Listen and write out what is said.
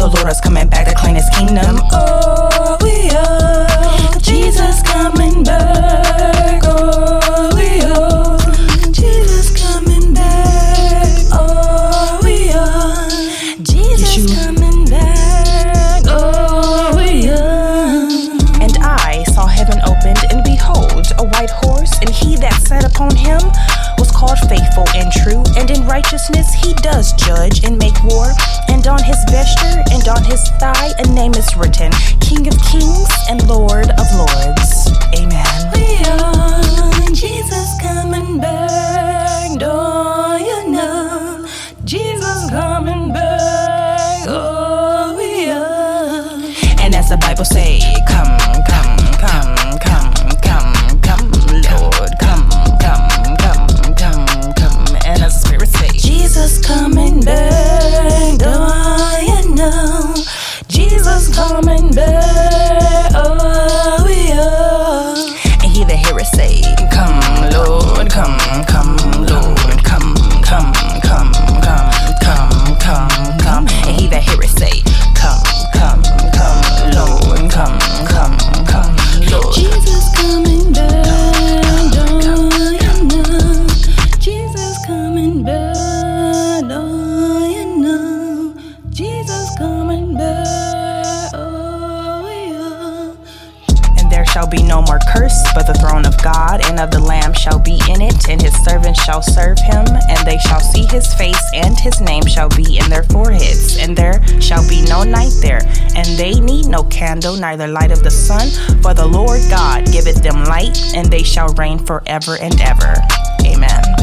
The Lord is coming back to claim his kingdom. Oh, we are. Jesus coming back. Oh, we are. Jesus coming back. Oh, we are. Jesus coming back. Oh, we are. And I saw heaven opened, and behold, a white horse, and he that sat upon him was called faithful and true, and in righteousness he does judge and make war. On his vesture and on his thigh a name is written King of Kings and Lord of Lords. Amen. We are Jesus coming back. Don't you know? Jesus coming back. Oh, we are. And as the Bible say, come, come, coming back. Oh, we are. and he that heareth say, Come, Lord, come, come, be no more curse, but the throne of God and of the Lamb shall be in it, and his servants shall serve him, and they shall see his face, and his name shall be in their foreheads. And there shall be no night there, and they need no candle, neither light of the sun, for the Lord God giveth them light, and they shall reign forever and ever. Amen.